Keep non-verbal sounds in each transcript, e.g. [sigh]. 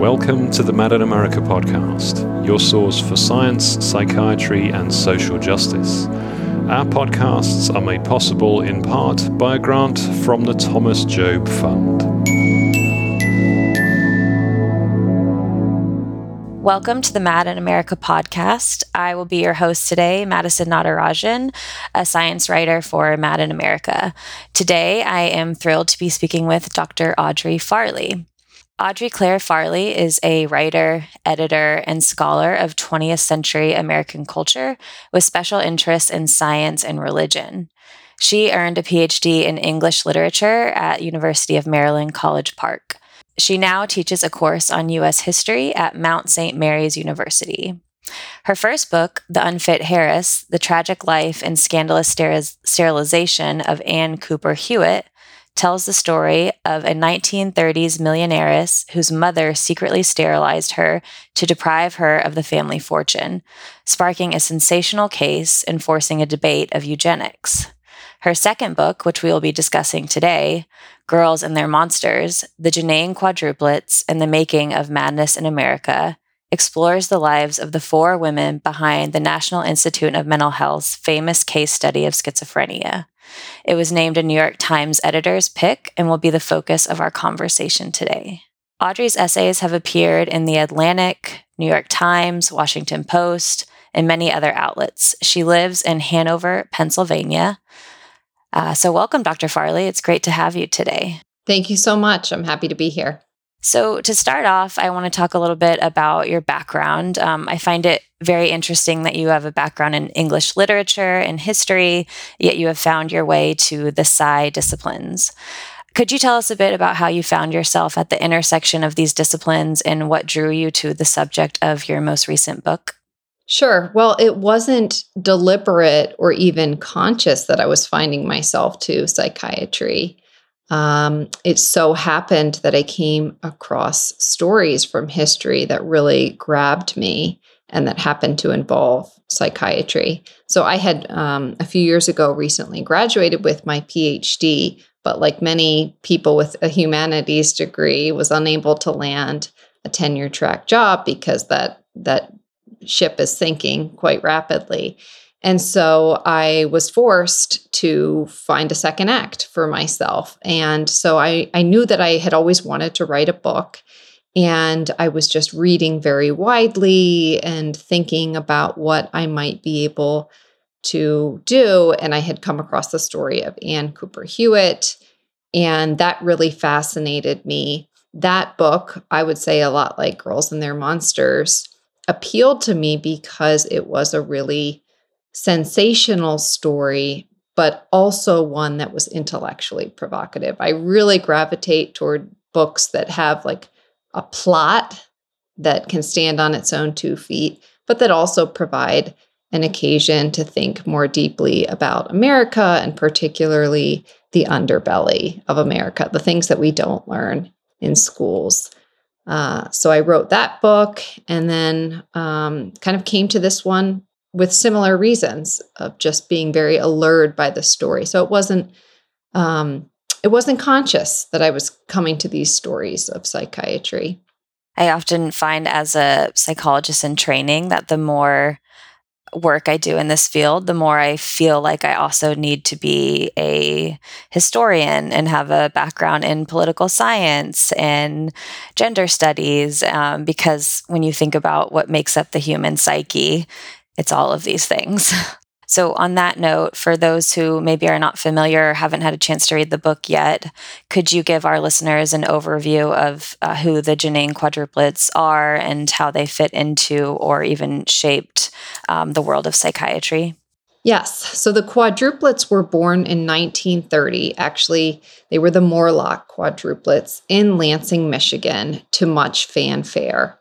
Welcome to the Mad in America podcast, your source for science, psychiatry, and social justice. Our podcasts are made possible in part by a grant from the Thomas Jobe Fund. Welcome to the Mad in America podcast. I will be your host today, Madison Natarajan, a science writer for Mad in America. Today, I am thrilled to be speaking with Dr. Audrey Farley. Audrey Clare Farley is a writer, editor, and scholar of 20th century American culture with special interests in science and religion. She earned a PhD in English literature at University of Maryland College Park. She now teaches a course on U.S. history at Mount St. Mary's University. Her first book, The Unfit Heiress The Tragic Life and Scandalous Sterilization of Ann Cooper Hewitt, tells the story of a 1930s millionairess whose mother secretly sterilized her to deprive her of the family fortune, sparking a sensational case and forcing a debate of eugenics. Her second book, which we will be discussing today, Girls and Their Monsters The Genain Quadruplets and the Making of Madness in America, explores the lives of the four women behind the National Institute of Mental Health's famous case study of schizophrenia. It was named a New York Times editor's pick and will be the focus of our conversation today. Audrey's essays have appeared in The Atlantic, New York Times, Washington Post, and many other outlets. She lives in Hanover, Pennsylvania. Uh, so, welcome, Dr. Farley. It's great to have you today. Thank you so much. I'm happy to be here. So, to start off, I want to talk a little bit about your background. Um, I find it very interesting that you have a background in English literature and history, yet you have found your way to the Psy disciplines. Could you tell us a bit about how you found yourself at the intersection of these disciplines and what drew you to the subject of your most recent book? Sure. Well, it wasn't deliberate or even conscious that I was finding myself to psychiatry um, it so happened that I came across stories from history that really grabbed me and that happened to involve psychiatry. So I had um, a few years ago recently graduated with my PhD, but like many people with a humanities degree, was unable to land a tenure track job because that that ship is sinking quite rapidly. And so I was forced to find a second act for myself. And so I, I knew that I had always wanted to write a book. And I was just reading very widely and thinking about what I might be able to do. And I had come across the story of Ann Cooper Hewitt. And that really fascinated me. That book, I would say a lot like Girls and Their Monsters, appealed to me because it was a really sensational story, but also one that was intellectually provocative. I really gravitate toward books that have like a plot that can stand on its own two feet, but that also provide an occasion to think more deeply about America and particularly the underbelly of America, the things that we don't learn in schools. Uh, so I wrote that book and then um, kind of came to this one with similar reasons of just being very allured by the story. So it wasn't um, it wasn't conscious that I was coming to these stories of psychiatry. I often find as a psychologist in training that the more work I do in this field, the more I feel like I also need to be a historian and have a background in political science and gender studies. Um, because when you think about what makes up the human psyche, it's all of these things. [laughs] So, on that note, for those who maybe are not familiar haven't had a chance to read the book yet, could you give our listeners an overview of uh, who the Genain quadruplets are and how they fit into or even shaped um, the world of psychiatry? Yes. So the quadruplets were born in 1930. Actually, they were the Morlock quadruplets in Lansing, Michigan, to much fanfare.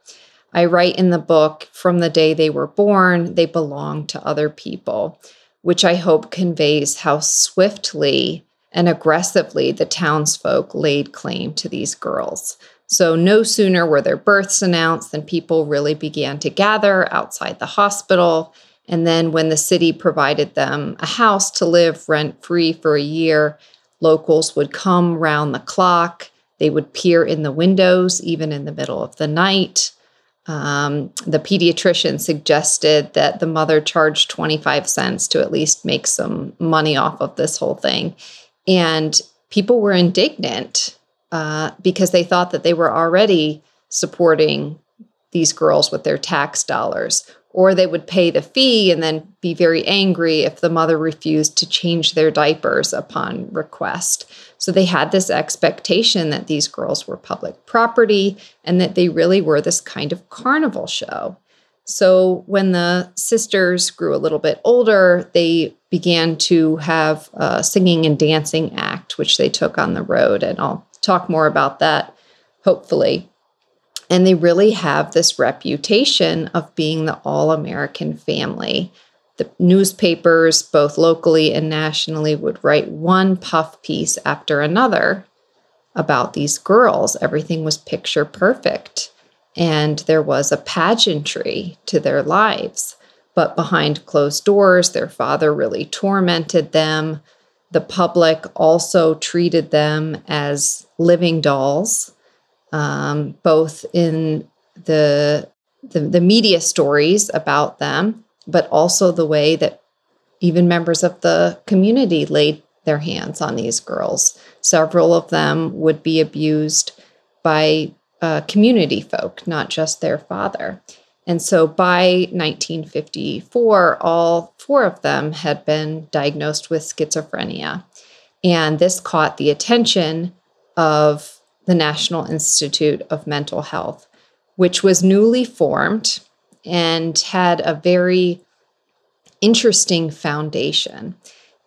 I write in the book from the day they were born, they belong to other people, which I hope conveys how swiftly and aggressively the townsfolk laid claim to these girls. So, no sooner were their births announced than people really began to gather outside the hospital. And then, when the city provided them a house to live rent free for a year, locals would come round the clock They would peer in the windows, even in the middle of the night. Um, the pediatrician suggested that the mother charge 25 cents to at least make some money off of this whole thing. And people were indignant uh, because they thought that they were already supporting these girls with their tax dollars. Or they would pay the fee and then be very angry if the mother refused to change their diapers upon request. So they had this expectation that these girls were public property and that they really were this kind of carnival show. So when the sisters grew a little bit older, they began to have a singing and dancing act, which they took on the road. And I'll talk more about that, hopefully. And they really have this reputation of being the all American family. The newspapers, both locally and nationally, would write one puff piece after another about these girls. Everything was picture perfect. And there was a pageantry to their lives. But behind closed doors, their father really tormented them. The public also treated them as living dolls um, both in the, the the media stories about them, but also the way that even members of the community laid their hands on these girls. Several of them would be abused by uh, community folk, not just their father. And so by 1954, all four of them had been diagnosed with schizophrenia. And this caught the attention of the National Institute of Mental Health, which was newly formed and had a very interesting foundation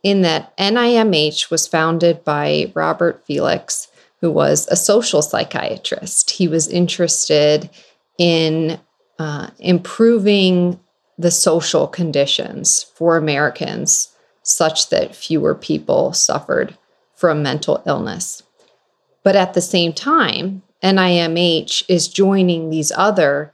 in that NIMH was founded by Robert Felix, who was a social psychiatrist. He was interested in uh, improving the social conditions for Americans such that fewer people suffered from mental illness. But at the same time, NIMH is joining these other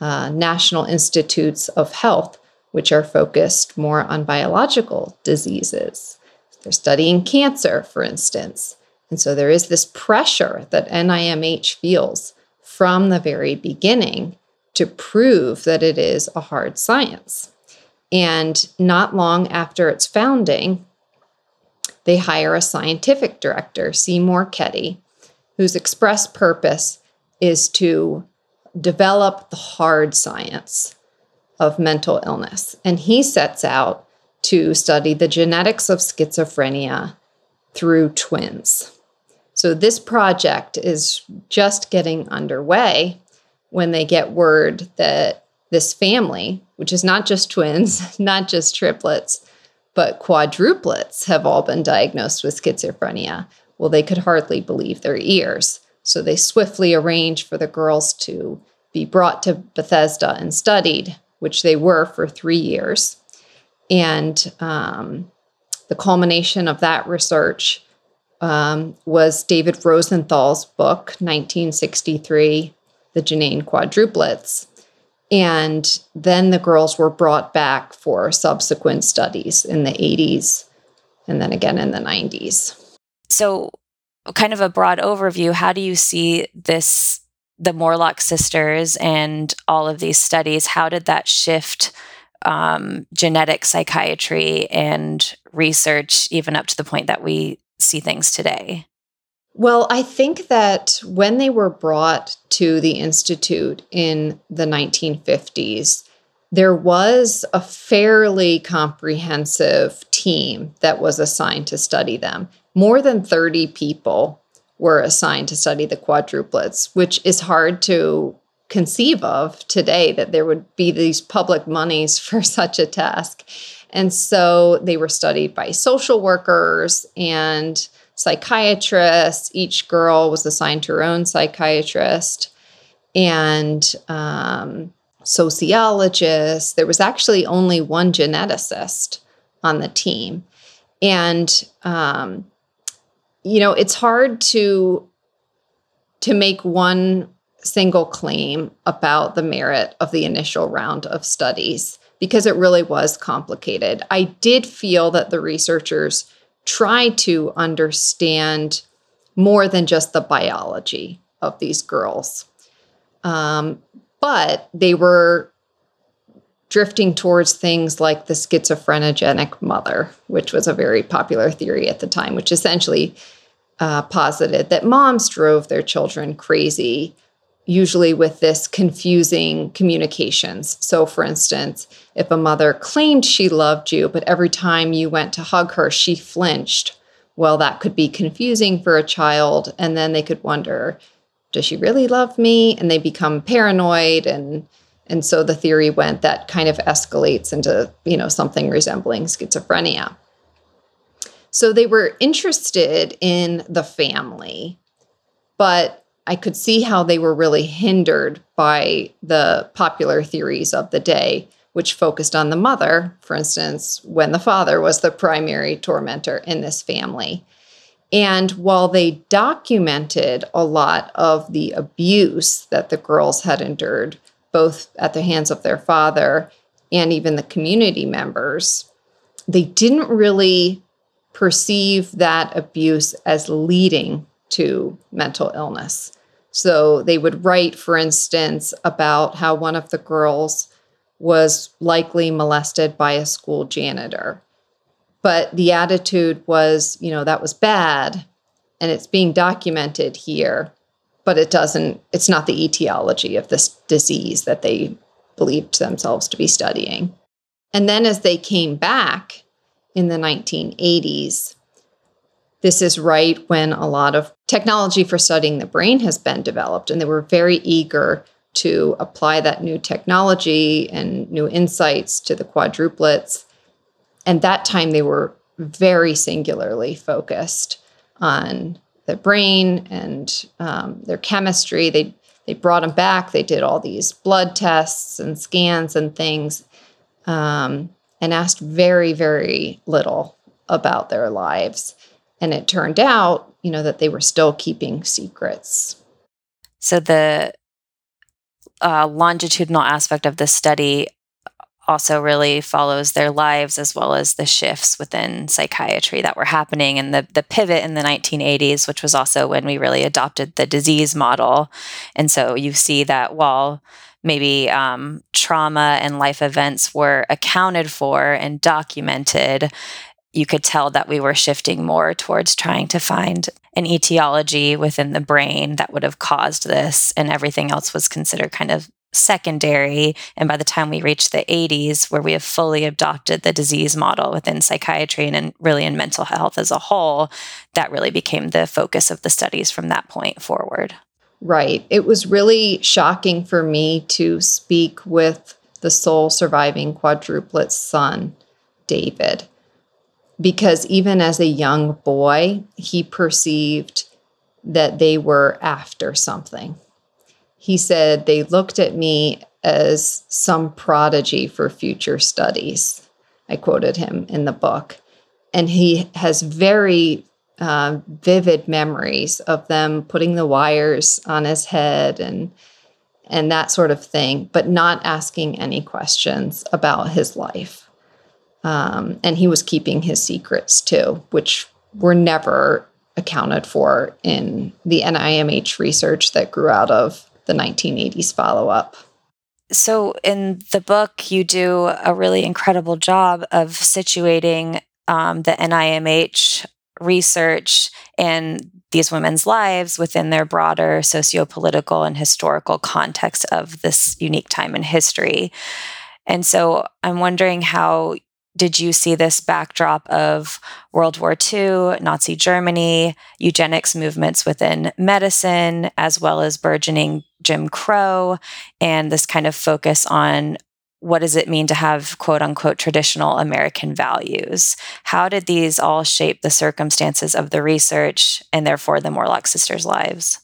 uh, national institutes of health, which are focused more on biological diseases. They're studying cancer, for instance. And so there is this pressure that NIMH feels from the very beginning to prove that it is a hard science. And not long after its founding, they hire a scientific director, Seymour Kety, whose express purpose is to develop the hard science of mental illness. And he sets out to study the genetics of schizophrenia through twins. So this project is just getting underway when they get word that this family, which is not just twins, [laughs] not just triplets, but quadruplets have all been diagnosed with schizophrenia. Well, they could hardly believe their ears. So they swiftly arranged for the girls to be brought to Bethesda and studied, which they were for three years. And um, the culmination of that research um, was David Rosenthal's book, 1963, The Genain Quadruplets. And then the girls were brought back for subsequent studies in the 80s and then again in the 90s. So, kind of a broad overview, how do you see this, the Morlock sisters and all of these studies? How did that shift um, genetic psychiatry and research, even up to the point that we see things today? Well, I think that when they were brought to the Institute in the 1950s, there was a fairly comprehensive team that was assigned to study them. More than 30 people were assigned to study the quadruplets, which is hard to conceive of today that there would be these public monies [laughs] for such a task. And so they were studied by social workers and psychiatrists. Each girl was assigned to her own psychiatrist and um, sociologists. There was actually only one geneticist on the team. And, um, you know, it's hard to to make one single claim about the merit of the initial round of studies because it really was complicated. I did feel that the researchers try to understand more than just the biology of these girls. Um, but they were drifting towards things like the schizophrenogenic mother, which was a very popular theory at the time, which essentially uh, posited that moms drove their children crazy, usually with this confusing communications. So, for instance, if a mother claimed she loved you, but every time you went to hug her, she flinched, well, that could be confusing for a child. And then they could wonder, does she really love me? And they become paranoid and and so the theory went that kind of escalates into, you know, something resembling schizophrenia. So they were interested in the family, but I could see how they were really hindered by the popular theories of the day, which focused on the mother, for instance, when the father was the primary tormentor in this family. And while they documented a lot of the abuse that the girls had endured, both at the hands of their father and even the community members, they didn't really perceive that abuse as leading to mental illness. So they would write, for instance, about how one of the girls was likely molested by a school janitor. But the attitude was, you know, that was bad and it's being documented here but it doesn't it's not the etiology of this disease that they believed themselves to be studying and then as they came back in the 1980s this is right when a lot of technology for studying the brain has been developed and they were very eager to apply that new technology and new insights to the quadruplets and that time they were very singularly focused on their brain and um, their chemistry. They they brought them back. They did all these blood tests and scans and things, um, and asked very very little about their lives. And it turned out, you know, that they were still keeping secrets. So the uh, longitudinal aspect of the study also really follows their lives as well as the shifts within psychiatry that were happening and the, the pivot in the 1980s, which was also when we really adopted the disease model. And so you see that while maybe um, trauma and life events were accounted for and documented, you could tell that we were shifting more towards trying to find an etiology within the brain that would have caused this, and everything else was considered kind of secondary. And by the time we reach the 80s, where we have fully adopted the disease model within psychiatry and in, really in mental health as a whole, that really became the focus of the studies from that point forward. Right. It was really shocking for me to speak with the sole surviving quadruplet son, David, because even as a young boy, he perceived that they were after something he said they looked at me as some prodigy for future studies. I quoted him in the book. And he has very uh, vivid memories of them putting the wires on his head and and that sort of thing, but not asking any questions about his life. Um, and he was keeping his secrets too, which were never accounted for in the NIMH research that grew out of the 1980s follow up. So, in the book, you do a really incredible job of situating um, the NIMH research and these women's lives within their broader socio-political and historical context of this unique time in history. And so I'm wondering how did you see this backdrop of World War II, Nazi Germany, eugenics movements within medicine, as well as burgeoning Jim Crow, and this kind of focus on what does it mean to have quote unquote traditional American values? How did these all shape the circumstances of the research and therefore the Morlock sisters' lives?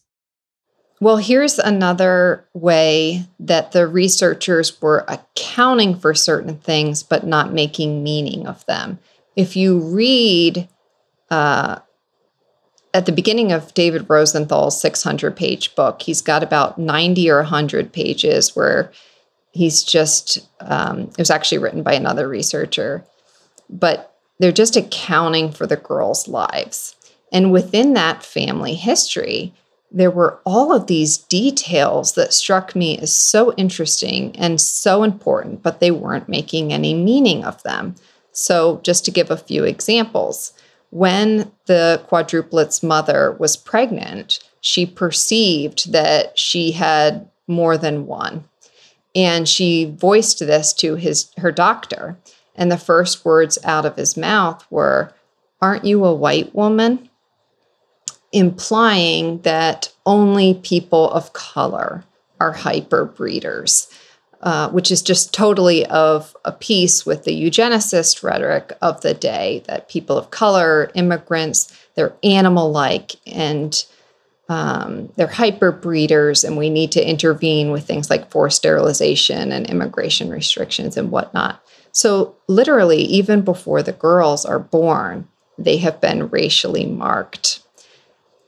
Well, here's another way that the researchers were accounting for certain things but not making meaning of them. If you read uh, at the beginning of David Rosenthal's 600 page book, he's got about 90 or 100 pages where he's just, um, it was actually written by another researcher, but they're just accounting for the girls' lives. And within that family history, there were all of these details that struck me as so interesting and so important, but they weren't making any meaning of them. So, just to give a few examples, when the quadruplet's mother was pregnant, she perceived that she had more than one. And she voiced this to his her doctor. And the first words out of his mouth were, Aren't you a white woman? Implying that only people of color are hyper breeders, uh, which is just totally of a piece with the eugenicist rhetoric of the day that people of color, immigrants, they're animal like and um, they're hyper breeders, and we need to intervene with things like forced sterilization and immigration restrictions and whatnot. So, literally, even before the girls are born, they have been racially marked.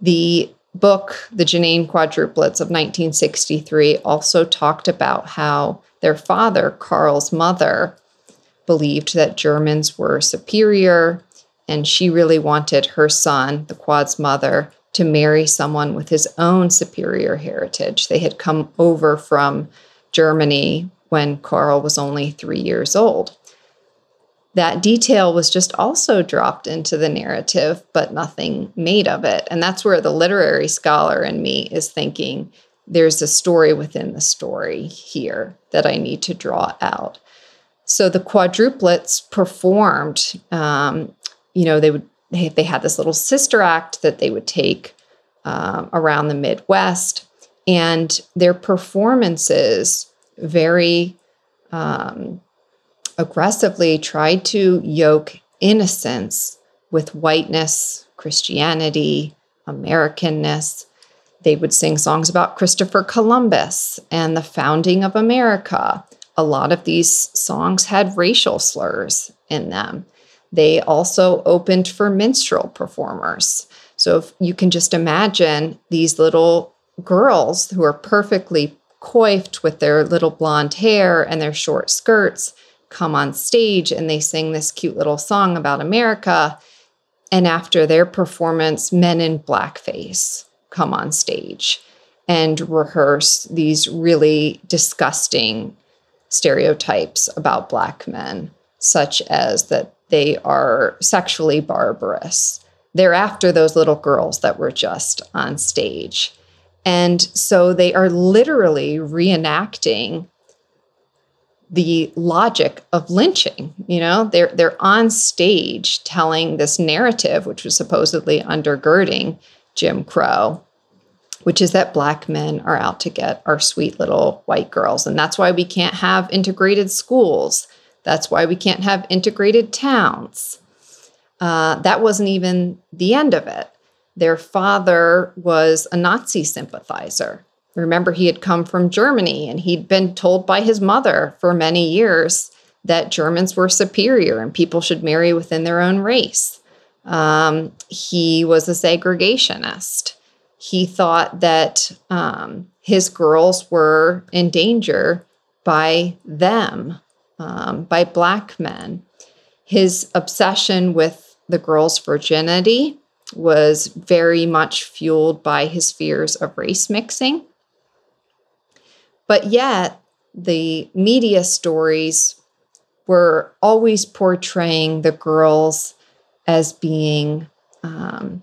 The book, The Genain Quadruplets of 1963, also talked about how their father, Carl's mother, believed that Germans were superior, and she really wanted her son, the quad's mother, to marry someone with his own superior heritage. They had come over from Germany when Carl was only three years old that detail was just also dropped into the narrative, but nothing made of it. And that's where the literary scholar in me is thinking there's a story within the story here that I need to draw out. So the quadruplets performed, um, you know, they would they, they, had this little sister act that they would take um, around the Midwest, and their performances very um, aggressively tried to yoke innocence with whiteness, Christianity, Americanness. They would sing songs about Christopher Columbus and the founding of America. A lot of these songs had racial slurs in them. They also opened for minstrel performers. So if you can just imagine these little girls who are perfectly coiffed with their little blonde hair and their short skirts come on stage and they sing this cute little song about America. And after their performance, men in blackface come on stage and rehearse these really disgusting stereotypes about Black men, such as that they are sexually barbarous. They're after those little girls that were just on stage. And so they are literally reenacting the logic of lynching. You know, they're they're on stage telling this narrative, which was supposedly undergirding Jim Crow, which is that black men are out to get our sweet little white girls. And that's why we can't have integrated schools. That's why we can't have integrated towns. Uh, that wasn't even the end of it. Their father was a Nazi sympathizer. Remember, he had come from Germany and he'd been told by his mother for many years that Germans were superior and people should marry within their own race. Um, he was a segregationist. He thought that um, his girls were in danger by them, um, by Black men. His obsession with the girl's virginity was very much fueled by his fears of race mixing. But yet, the media stories were always portraying the girls as being um,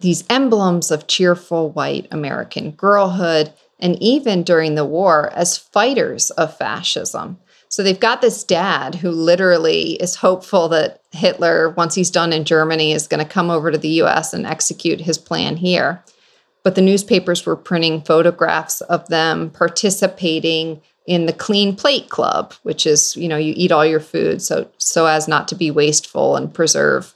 these emblems of cheerful white American girlhood, and even during the war, as fighters of fascism. So they've got this dad who literally is hopeful that Hitler, once he's done in Germany, is going to come over to the US and execute his plan here but the newspapers were printing photographs of them participating in the clean plate club which is you know you eat all your food so so as not to be wasteful and preserve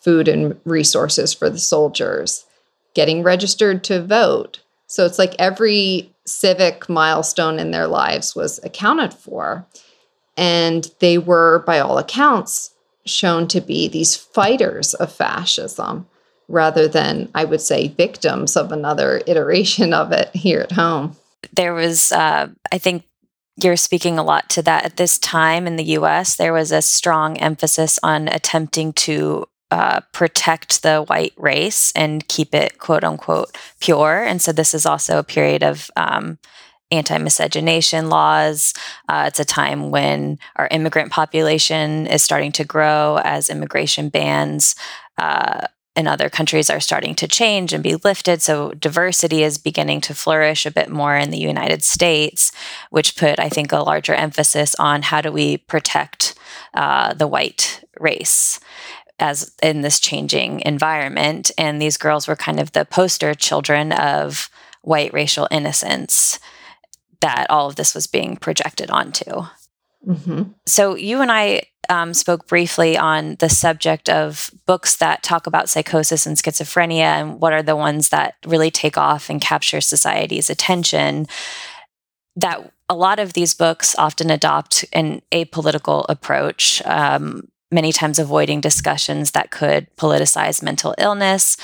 food and resources for the soldiers. Getting registered to vote. So it's like every civic milestone in their lives was accounted for. And they were by all accounts shown to be these fighters of fascism rather than, I would say, victims of another [laughs] iteration of it here at home. There was, uh, I think, you're speaking a lot to that at this time in the US. There was a strong emphasis on attempting to uh, protect the white race and keep it quote unquote pure. And so this is also a period of um, anti miscegenation laws. Uh, it's a time when our immigrant population is starting to grow as immigration bans. Uh, in other countries are starting to change and be lifted. So diversity is beginning to flourish a bit more in the United States, which put, I think, a larger emphasis on how do we protect uh, the white race as in this changing environment. And these girls were kind of the poster children of white racial innocence that all of this was being projected onto. Mm-hmm. So, you and I um, spoke briefly on the subject of books that talk about psychosis and schizophrenia and what are the ones that really take off and capture society's attention. That a lot of these books often adopt an apolitical approach. Um, many times avoiding discussions that could politicize mental illness,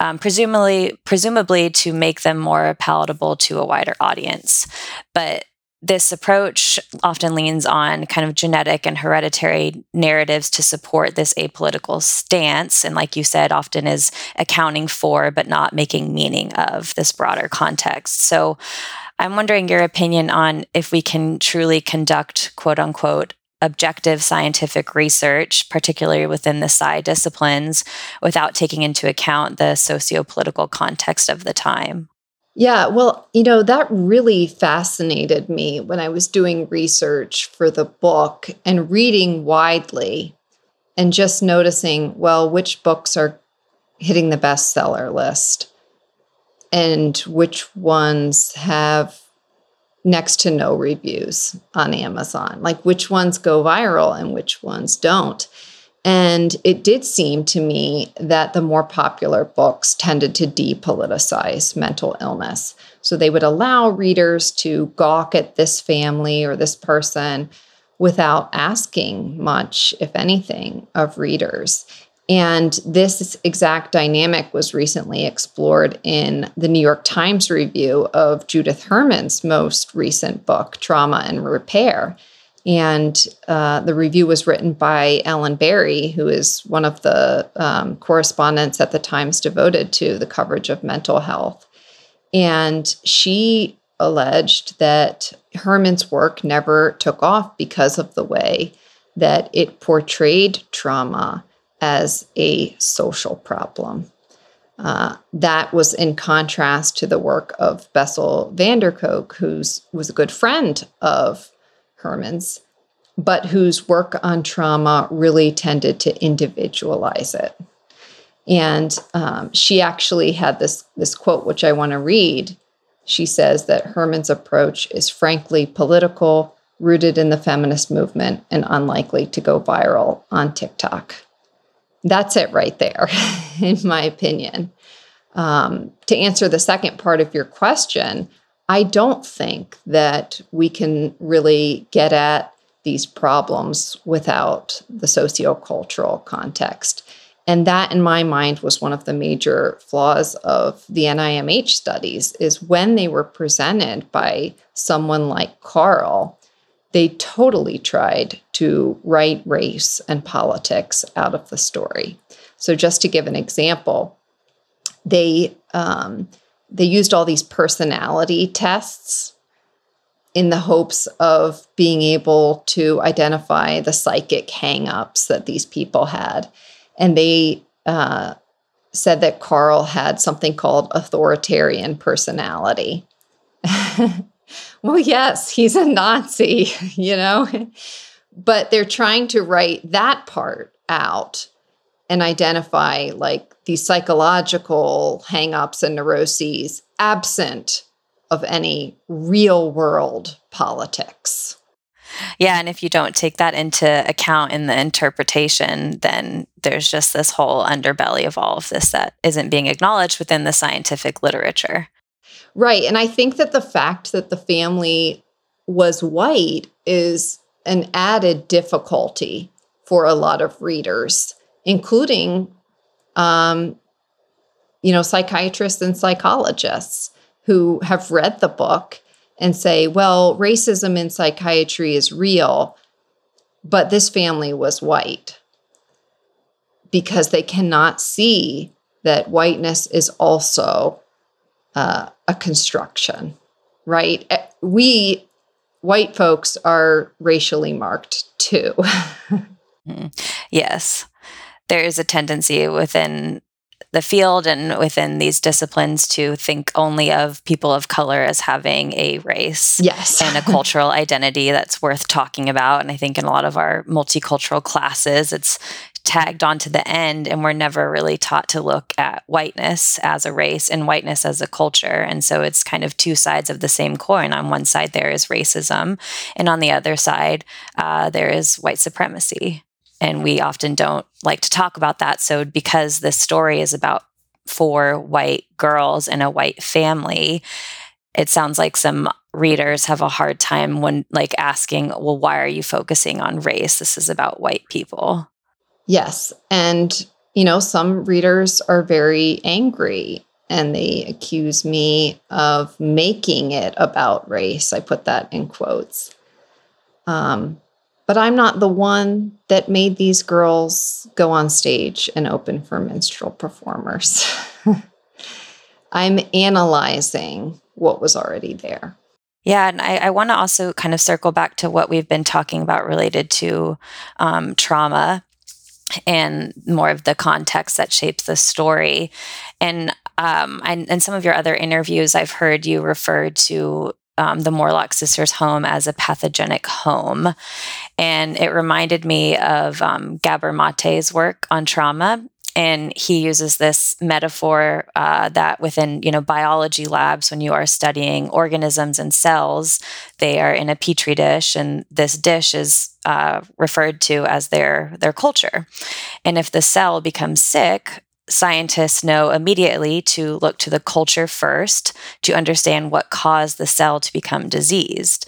um, presumably presumably to make them more palatable to a wider audience. But this approach often leans on kind of genetic and hereditary narratives to support this apolitical stance. And like you said, often is accounting for, but not making meaning of this broader context. So I'm wondering your opinion on if we can truly conduct quote unquote objective scientific research, particularly within the psi disciplines, without taking into account the socio-political context of the time. Yeah, well, you know, that really fascinated me when I was doing research for the book and reading widely and just noticing, well, which books are hitting the bestseller list and which ones have next to no reviews on Amazon, like which ones go viral and which ones don't. And it did seem to me that the more popular books tended to depoliticize mental illness. So they would allow readers to gawk at this family or this person without asking much, if anything, of readers. And this exact dynamic was recently explored in the New York Times review of Judith Herman's most recent book, Trauma and Repair. And uh, the review was written by Ellen Barry, who is one of the um, correspondents at the Times devoted to the coverage of mental health. And she alleged that Herman's work never took off because of the way that it portrayed trauma as a social problem. Uh, that was in contrast to the work of Bessel van der Kolk, who was a good friend of Herman's, but whose work on trauma really tended to individualize it. And um, she actually had this, this quote, which I want to read. She says that Herman's approach is frankly political, rooted in the feminist movement, and unlikely to go viral on TikTok. That's it right there, [laughs] in my opinion. Um, to answer the second part of your question, I don't think that we can really get at these problems without the sociocultural context. And that, in my mind, was one of the major flaws of the NIMH studies is when they were presented by someone like Carl, they totally tried to write race and politics out of the story. So, just to give an example, they um, they used all these personality tests in the hopes of being able to identify the psychic hangups that these people had, and they uh, said that Carl had something called authoritarian personality. [laughs] well, yes, he's a Nazi, [laughs] you know, but they're trying to write that part out and identify like these psychological hangups and neuroses absent of any real world politics. Yeah, and if you don't take that into account in the interpretation, then there's just this whole underbelly of all of this that isn't being acknowledged within the scientific literature. Right. And I think that the fact that the family was white is an added difficulty for a lot of readers, including, um, you know, psychiatrists and psychologists who have read the book and say, well, racism in psychiatry is real, but this family was white. because they cannot see that whiteness is also uh, a construction, right? Eh, we white folks are racially marked too. [laughs] Mm-hmm. yes. There is a tendency within the field and within these disciplines to think only of people of color as having a race yes. and a cultural identity that's worth talking about. And I think in a lot of our multicultural classes, it's tagged onto the end, and we're never really taught to look at whiteness as a race and whiteness as a culture. And so it's kind of two sides of the same coin. On one side, there is racism, and on the other side, uh, there is white supremacy and we often don't like to talk about that. So, because this story is about four white girls and a white family, it sounds like some readers have a hard time when like asking, well, why are you focusing on race? This is about white people. Yes. And, you know, some readers are very angry and they accuse me of making it about race. I put that in quotes. Um, but I'm not the one that made these girls go on stage and open for minstrel performers. [laughs] I'm analyzing what was already there. Yeah, and I, I want to also kind of circle back to what we've been talking about related to um, trauma and more of the context that shapes the story. And um, and, and some of your other interviews, I've heard you refer to um, the Morlock Sisters home as a pathogenic home. And it reminded me of um, Gabor Mate's work on trauma. And he uses this metaphor uh, that within, you know, biology labs, when you are studying organisms and cells, they are in a petri dish, and this dish is uh, referred to as their their culture. And if the cell becomes sick, scientists know immediately to look to the culture first to understand what caused the cell to become diseased.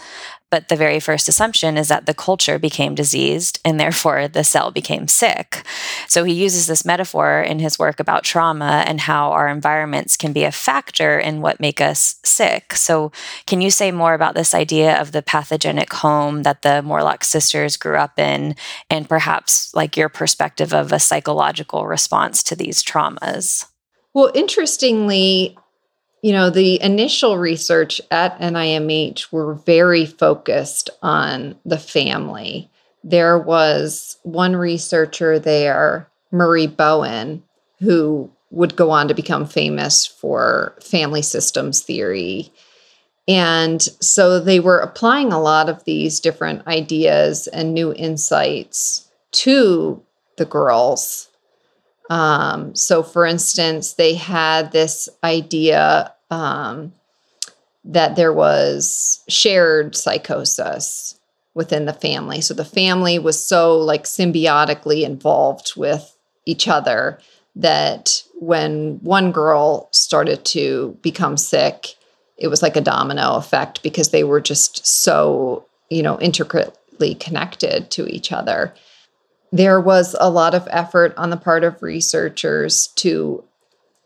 But the very first assumption is that the culture became diseased and therefore the cell became sick. So he uses this metaphor in his work about trauma and how our environments can be a factor in what make us sick. So can you say more about this idea of the pathogenic home that the Morlock sisters grew up in and perhaps like your perspective of a psychological response to these traumas? Well, interestingly, you know, the initial research at NIMH were very focused on the family. There was one researcher there, Murray Bowen, who would go on to become famous for family systems theory. And so they were applying a lot of these different ideas and new insights to the girls um, so, for instance, they had this idea um, that there was shared psychosis within the family. So, the family was so like symbiotically involved with each other that when one girl started to become sick, it was like a domino effect because they were just so, you know, intricately connected to each other there was a lot of effort on the part of researchers to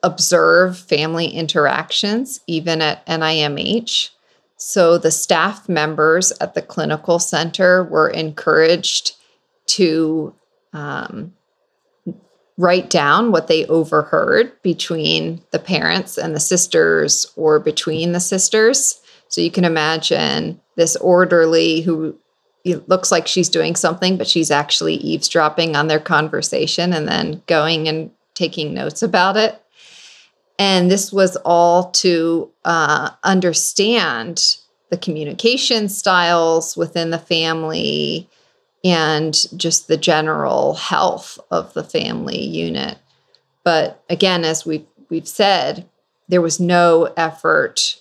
observe family interactions, even at NIMH. So the staff members at the clinical center were encouraged to um, write down what they overheard between the parents and the sisters or between the sisters. So you can imagine this orderly who it looks like she's doing something, but she's actually eavesdropping on their conversation and then going and taking notes about it. And this was all to uh, understand the communication styles within the family and just the general health of the family unit. But again, as we've, we've said, there was no effort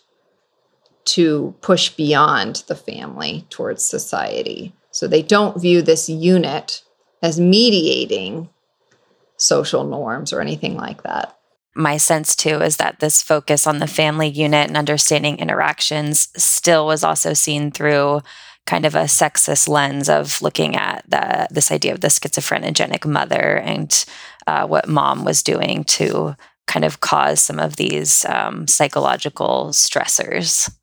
to push beyond the family towards society. So they don't view this unit as mediating social norms or anything like that. My sense too is that this focus on the family unit and understanding interactions still was also seen through kind of a sexist lens of looking at the, this idea of the schizophrenogenic mother and uh, what mom was doing to kind of cause some of these um, psychological stressors.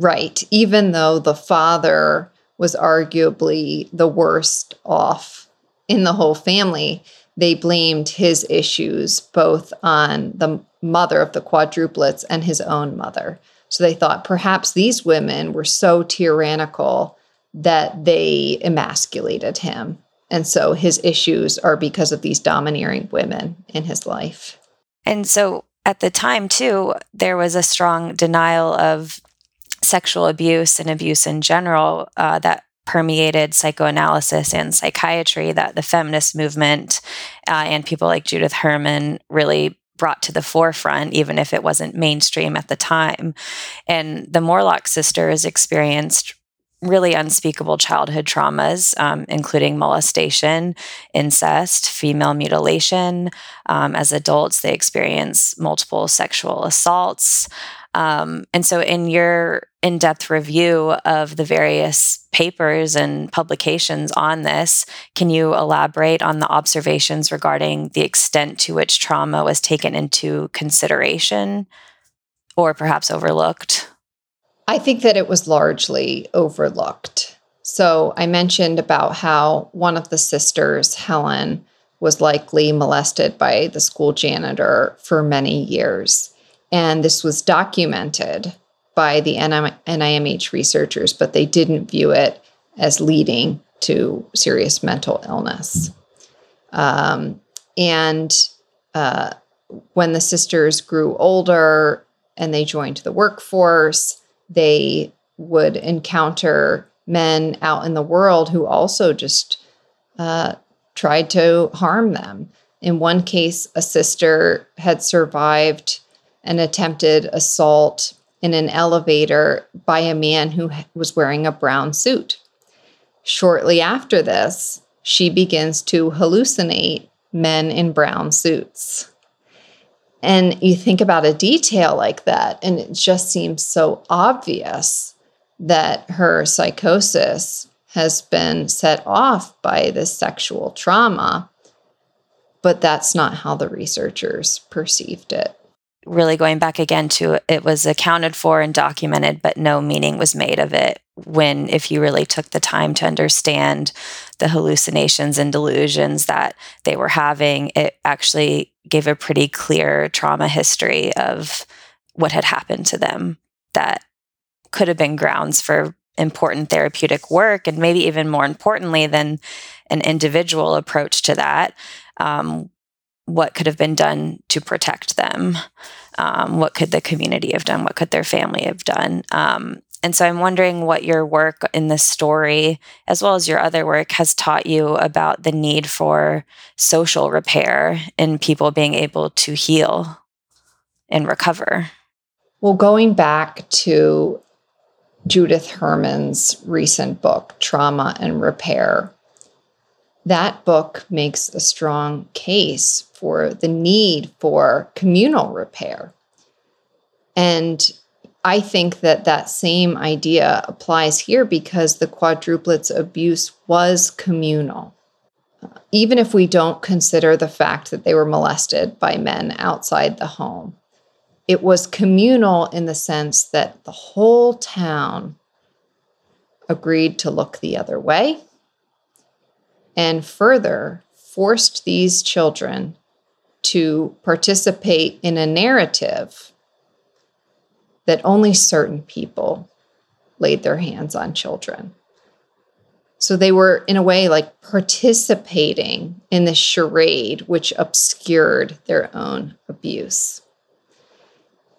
Right. Even though the father was arguably the worst off in the whole family, they blamed his issues both on the mother of the quadruplets and his own mother. So they thought perhaps these women were so tyrannical that they emasculated him. And so his issues are because of these domineering women in his life. And so at the time, too, there was a strong denial of sexual abuse and abuse in general uh, that permeated psychoanalysis and psychiatry that the feminist movement uh, and people like Judith Herman really brought to the forefront, even if it wasn't mainstream at the time. And the Morlok sisters experienced really unspeakable childhood traumas, um, including molestation, incest, female mutilation. Um, as adults, they experience multiple sexual assaults. Um, and so, in your in depth review of the various papers and publications on this, can you elaborate on the observations regarding the extent to which trauma was taken into consideration or perhaps overlooked? I think that it was largely overlooked. So, I mentioned about how one of the sisters, Helen, was likely molested by the school janitor for many years. And this was documented by the NIMH researchers, but they didn't view it as leading to serious mental illness. Um, and uh, when the sisters grew older and they joined the workforce, they would encounter men out in the world who also just uh, tried to harm them. In one case, a sister had survived an attempted assault in an elevator by a man who was wearing a brown suit. Shortly after this, she begins to hallucinate men in brown suits. And you think about a detail like that, and it just seems so obvious that her psychosis has been set off by this sexual trauma. But that's not how the researchers perceived it really going back again to it was accounted for and documented, but no meaning was made of it. When, if you really took the time to understand the hallucinations and delusions that they were having, it actually gave a pretty clear trauma history of what had happened to them that could have been grounds for important therapeutic work. And maybe even more importantly than an individual approach to that, um, what could have been done to protect them. Um, what could the community have done? What could their family have done? Um, and so I'm wondering what your work in this story, as well as your other work, has taught you about the need for social repair and people being able to heal and recover. Well, going back to Judith Herman's recent book, Trauma and Repair, that book makes a strong case for the need for communal repair. And I think that that same idea applies here because the quadruplets abuse was communal. Even if we don't consider the fact that they were molested by men outside the home, it was communal in the sense that the whole town agreed to look the other way and further forced these children to participate in a narrative that only certain people laid their hands on children. So they were, in a way, like participating in the charade, which obscured their own abuse.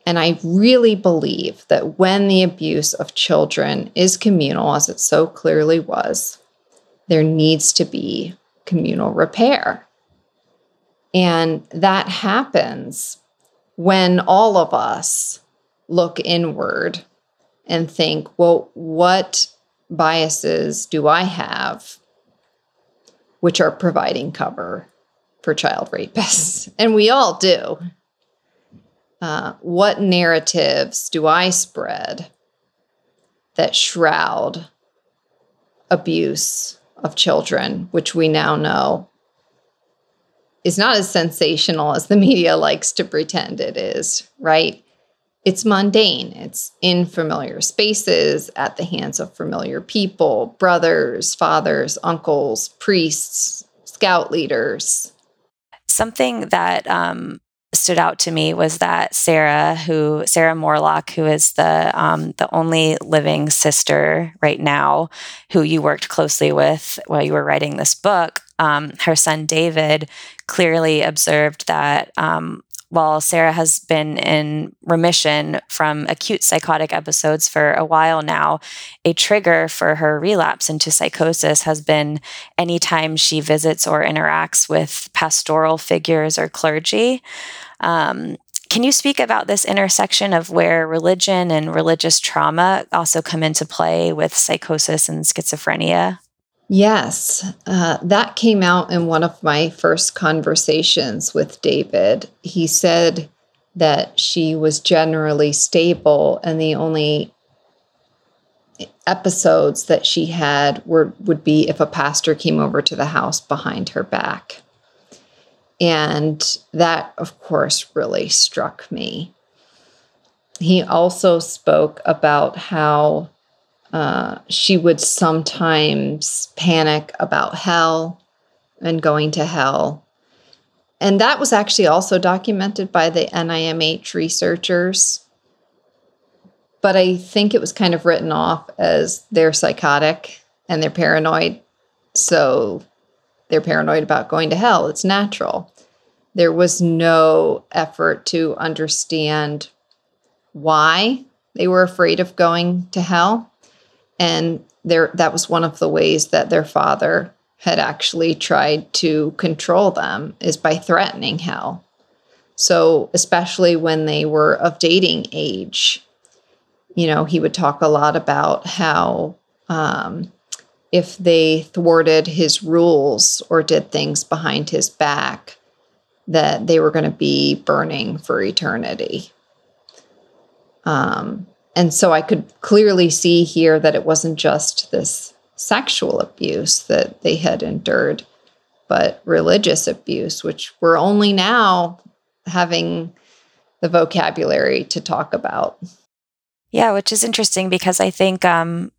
And I really believe that when the abuse of children is communal, as it so clearly was, there needs to be communal repair. And that happens when all of us look inward and think, well, what biases do I have which are providing cover for child rapists? [laughs] And we all do. Uh, what narratives do I spread that shroud abuse of children, which we now know is not as sensational as the media likes to pretend it is, right? It's mundane. It's in familiar spaces, at the hands of familiar people, brothers, fathers, uncles, priests, scout leaders, something that um, stood out to me was that Sarah, who Sarah Morlok, who is the um, the only living sister right now, who you worked closely with while you were writing this book, um, her son David clearly observed that um, while Sarah has been in remission from acute psychotic episodes for a while now, a trigger for her relapse into psychosis has been anytime she visits or interacts with pastoral figures or clergy. Um, can you speak about this intersection of where religion and religious trauma also come into play with psychosis and schizophrenia? Yes, uh, that came out in one of my first conversations with David. He said that she was generally stable, and the only episodes that she had were would be if a pastor came over to the house behind her back. And that, of course, really struck me. He also spoke about how uh, she would sometimes panic about hell and going to hell. And that was actually also documented by the NIMH researchers. But I think it was kind of written off as they're psychotic and they're paranoid. So they're paranoid about going to hell. It's natural. There was no effort to understand why they were afraid of going to hell and there that was one of the ways that their father had actually tried to control them is by threatening hell. So, especially when they were of dating age, you know, he would talk a lot about how um, if they thwarted his rules or did things behind his back, that they were going to be burning for eternity. Um, and so I could clearly see here that it wasn't just this sexual abuse that they had endured, but religious abuse, which we're only now having the vocabulary to talk about. Yeah, which is interesting because I think um,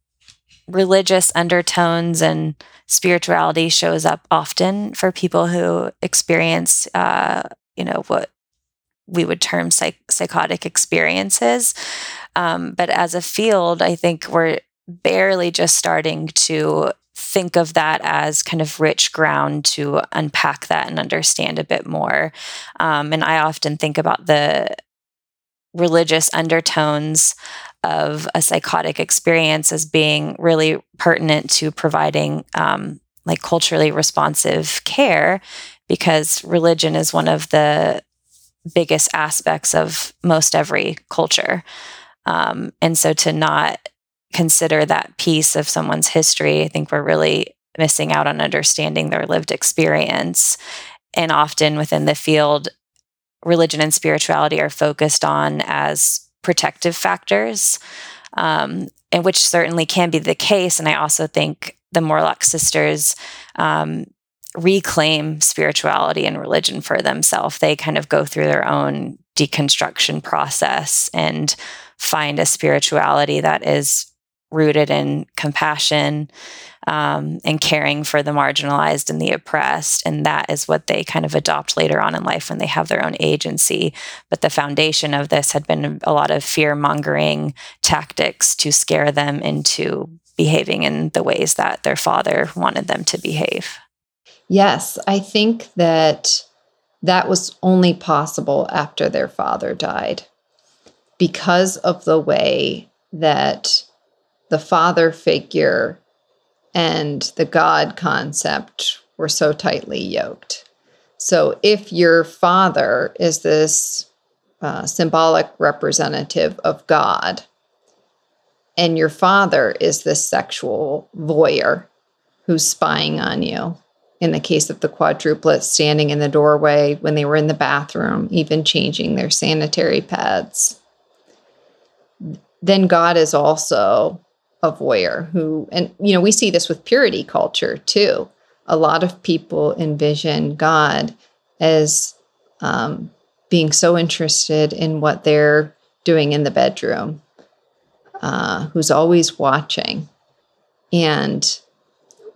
religious undertones and spirituality shows up often for people who experience, uh, you know, what we would term psych- psychotic experiences. Um, but as a field, I think we're barely just starting to think of that as kind of rich ground to unpack that and understand a bit more. Um, and I often think about the religious undertones of a psychotic experience as being really pertinent to providing um, like culturally responsive care because religion is one of the biggest aspects of most every culture. Um, and so to not consider that piece of someone's history, I think we're really missing out on understanding their lived experience. And often within the field, religion and spirituality are focused on as protective factors, um, and which certainly can be the case. And I also think the Morlok sisters um, reclaim spirituality and religion for themselves. They kind of go through their own deconstruction process and find a spirituality that is rooted in compassion um, and caring for the marginalized and the oppressed. And that is what they kind of adopt later on in life when they have their own agency. But the foundation of this had been a lot of fear mongering tactics to scare them into behaving in the ways that their father wanted them to behave. Yes, I think that that was only possible after their father died because of the way that the father figure and the God concept were so tightly yoked. So, if your father is this uh, symbolic representative of God, and your father is this sexual voyeur who's spying on you, in the case of the quadruplets standing in the doorway when they were in the bathroom, even changing their sanitary pads. Then God is also a voyeur who, and you know, we see this with purity culture too. A lot of people envision God as um, being so interested in what they're doing in the bedroom, uh, who's always watching. And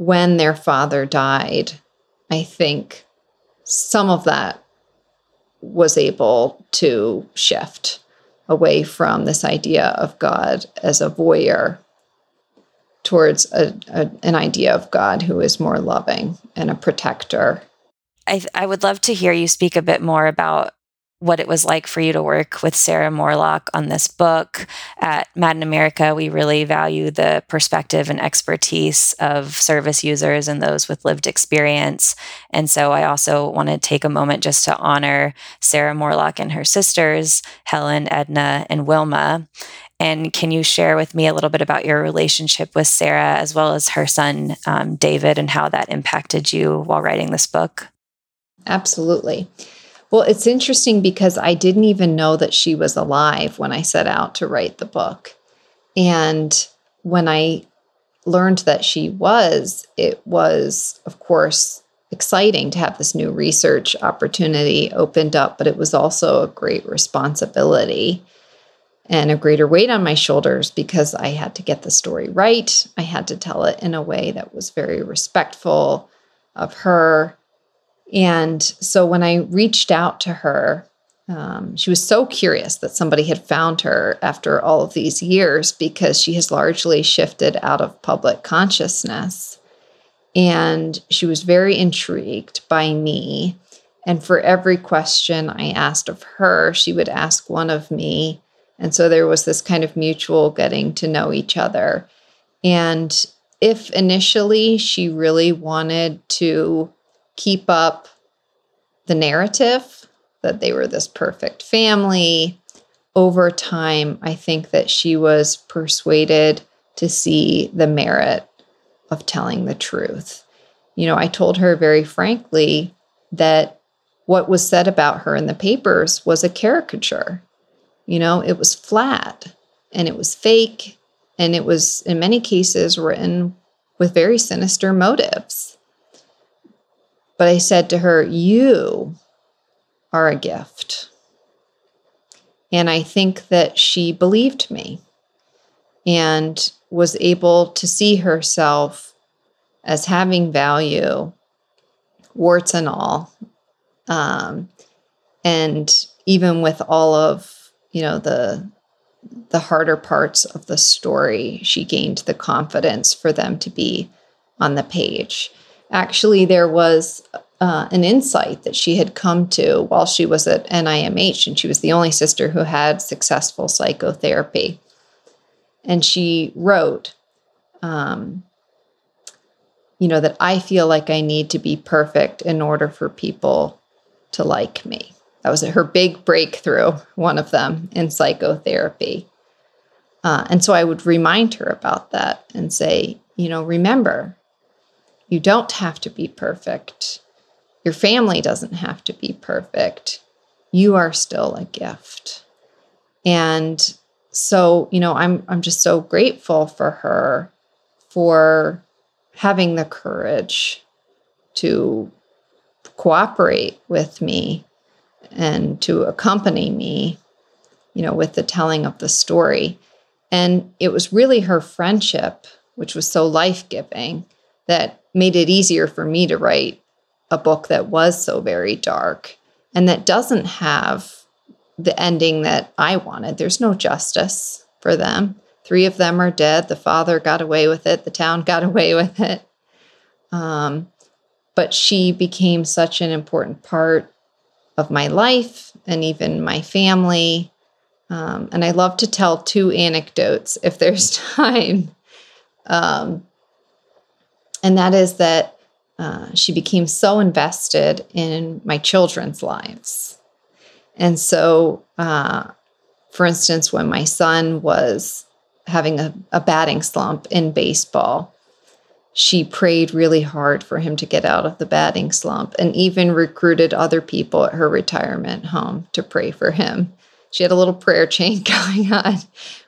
when their father died, I think some of that was able to shift away from this idea of God as a voyeur towards a, a, an idea of God who is more loving and a protector. I, I would love to hear you speak a bit more about what it was like for you to work with Sarah Morlok on this book. At Mad in America, we really value the perspective and expertise of service users and those with lived experience. And so I also want to take a moment just to honor Sarah Morlok and her sisters, Helen, Edna, and Wilma. And can you share with me a little bit about your relationship with Sarah as well as her son, um, David, and how that impacted you while writing this book? Absolutely. Well, it's interesting because I didn't even know that she was alive when I set out to write the book. And when I learned that she was, it was, of course, exciting to have this new research opportunity opened up, but it was also a great responsibility and a greater weight on my shoulders because I had to get the story right. I had to tell it in a way that was very respectful of her and so when I reached out to her, um, she was so curious that somebody had found her after all of these years because she has largely shifted out of public consciousness. And she was very intrigued by me. And for every question I asked of her, she would ask one of me. And so there was this kind of mutual getting to know each other. And if initially she really wanted to keep up the narrative that they were this perfect family. Over time, I think that she was persuaded to see the merit of telling the truth. You know, I told her very frankly that what was said about her in the papers was a caricature. You know, it was flat and it was fake and it was, in many cases, written with very sinister motives. But I said to her, You are a gift. And I think that she believed me and was able to see herself as having value, warts and all. Um, and even with all of you know the the harder parts of the story, she gained the confidence for them to be on the page actually there was uh, an insight that she had come to while she was at NIMH, and she was the only sister who had successful psychotherapy. And she wrote, um, you know, that I feel like I need to be perfect in order for people to like me. That was her big breakthrough, one of them in psychotherapy. Uh, and so I would remind her about that and say, you know, remember, you don't have to be perfect. Your family doesn't have to be perfect. You are still a gift. And so, you know, I'm I'm just so grateful for her for having the courage to cooperate with me and to accompany me, you know, with the telling of the story. And it was really her friendship, which was so life giving, that made it easier for me to write a book that was so very dark and that doesn't have the ending that I wanted. There's no justice for them. Three of them are dead. The father got away with it, the town [laughs] got away with it. Um, but she became such an important part of my life and even my family. Um, and I love to tell two anecdotes if there's [laughs] time. Um, and that is that uh, she became so invested in my children's lives. And so, uh, for instance, when my son was having a, a batting slump in baseball, she prayed really hard for him to get out of the batting slump and even recruited other people at her retirement home to pray for him. She had a little prayer chain [laughs] going on,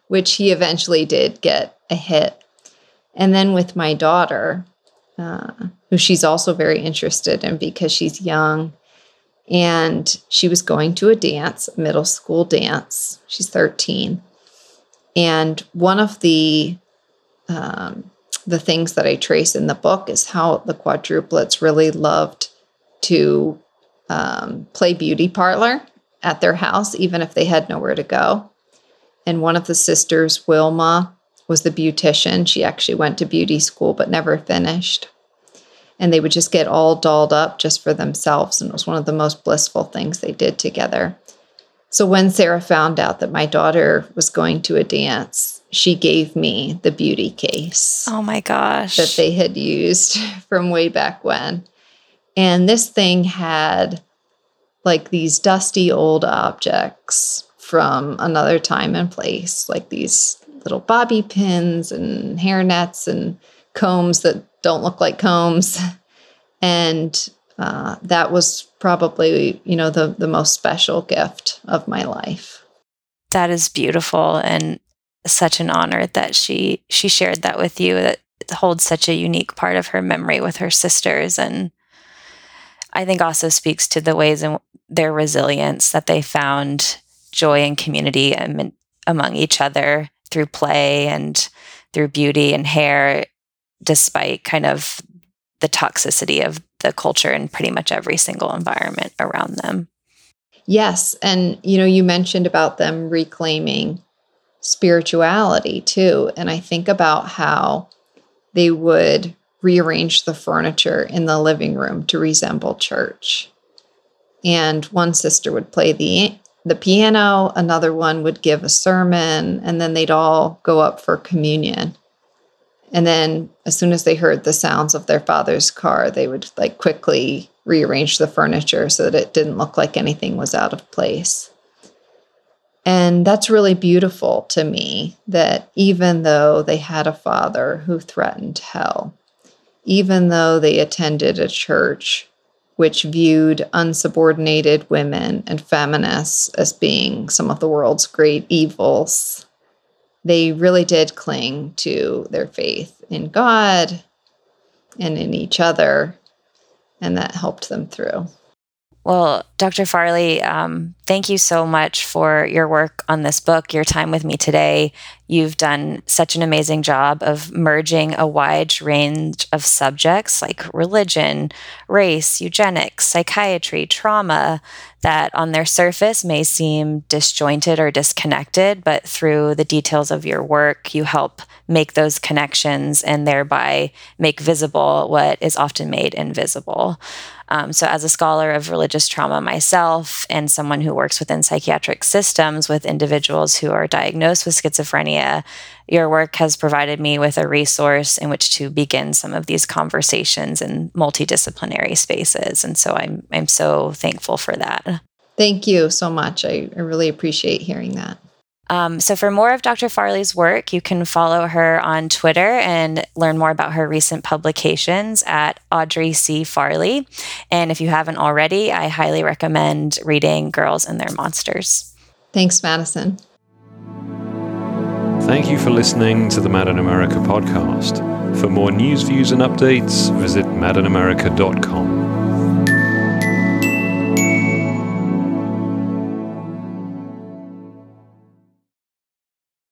which he eventually did get a hit. And then with my daughter, uh, who she's also very interested in because she's young. And she was going to a dance, middle school dance. She's 13. And one of the um, the things that I trace in the book is how the quadruplets really loved to um, play beauty parlor at their house, even if they had nowhere to go. And one of the sisters, Wilma, was the beautician. She actually went to beauty school but never finished. And they would just get all dolled up just for themselves. And it was one of the most blissful things they did together. So when Sarah found out that my daughter was going to a dance, she gave me the beauty case. Oh my gosh. That they had used [laughs] from way back when. And this thing had like these dusty old objects from another time and place, like these little bobby pins and hair nets and combs that don't look like combs. [laughs] And uh, that was probably, you know, the, the most special gift of my life. That is beautiful and such an honor that she she shared that with you that holds such a unique part of her memory with her sisters and I think also speaks to the ways in their resilience that they found joy and community among each other through play and through beauty and hair, despite kind of the toxicity of the culture in pretty much every single environment around them. Yes. And, you know, you mentioned about them reclaiming spirituality too. And I think about how they would rearrange the furniture in the living room to resemble church. And one sister would play the the piano, another one would give a sermon, and then they'd all go up for communion. And then as soon as they heard the sounds of their father's car, they would like quickly rearrange the furniture so that it didn't look like anything was out of place. And that's really beautiful to me that even though they had a father who threatened hell, even though they attended a church which viewed unsubordinated women and feminists as being some of the world's great evils, they really did cling to their faith in God and in each other, and that helped them through. Well, Dr. Farley, um, thank you so much for your work on this book, your time with me today. You've done such an amazing job of merging a wide range of subjects like religion, race, eugenics, psychiatry, trauma, that on their surface may seem disjointed or disconnected, but through the details of your work, you help make those connections and thereby make visible what is often made invisible. Um, so, as a scholar of religious trauma myself and someone who works within psychiatric systems with individuals who are diagnosed with schizophrenia, your work has provided me with a resource in which to begin some of these conversations in multidisciplinary spaces. And so, I'm, I'm so thankful for that. Thank you so much. I, I really appreciate hearing that. Um, so, for more of Dr. Farley's work, you can follow her on Twitter and learn more about her recent publications at Audrey C. Farley. And if you haven't already, I highly recommend reading Girls and Their Monsters. Thanks, Madison. Thank you for listening to the Mad in America podcast. For more news, views, and updates, visit madinamerica.com.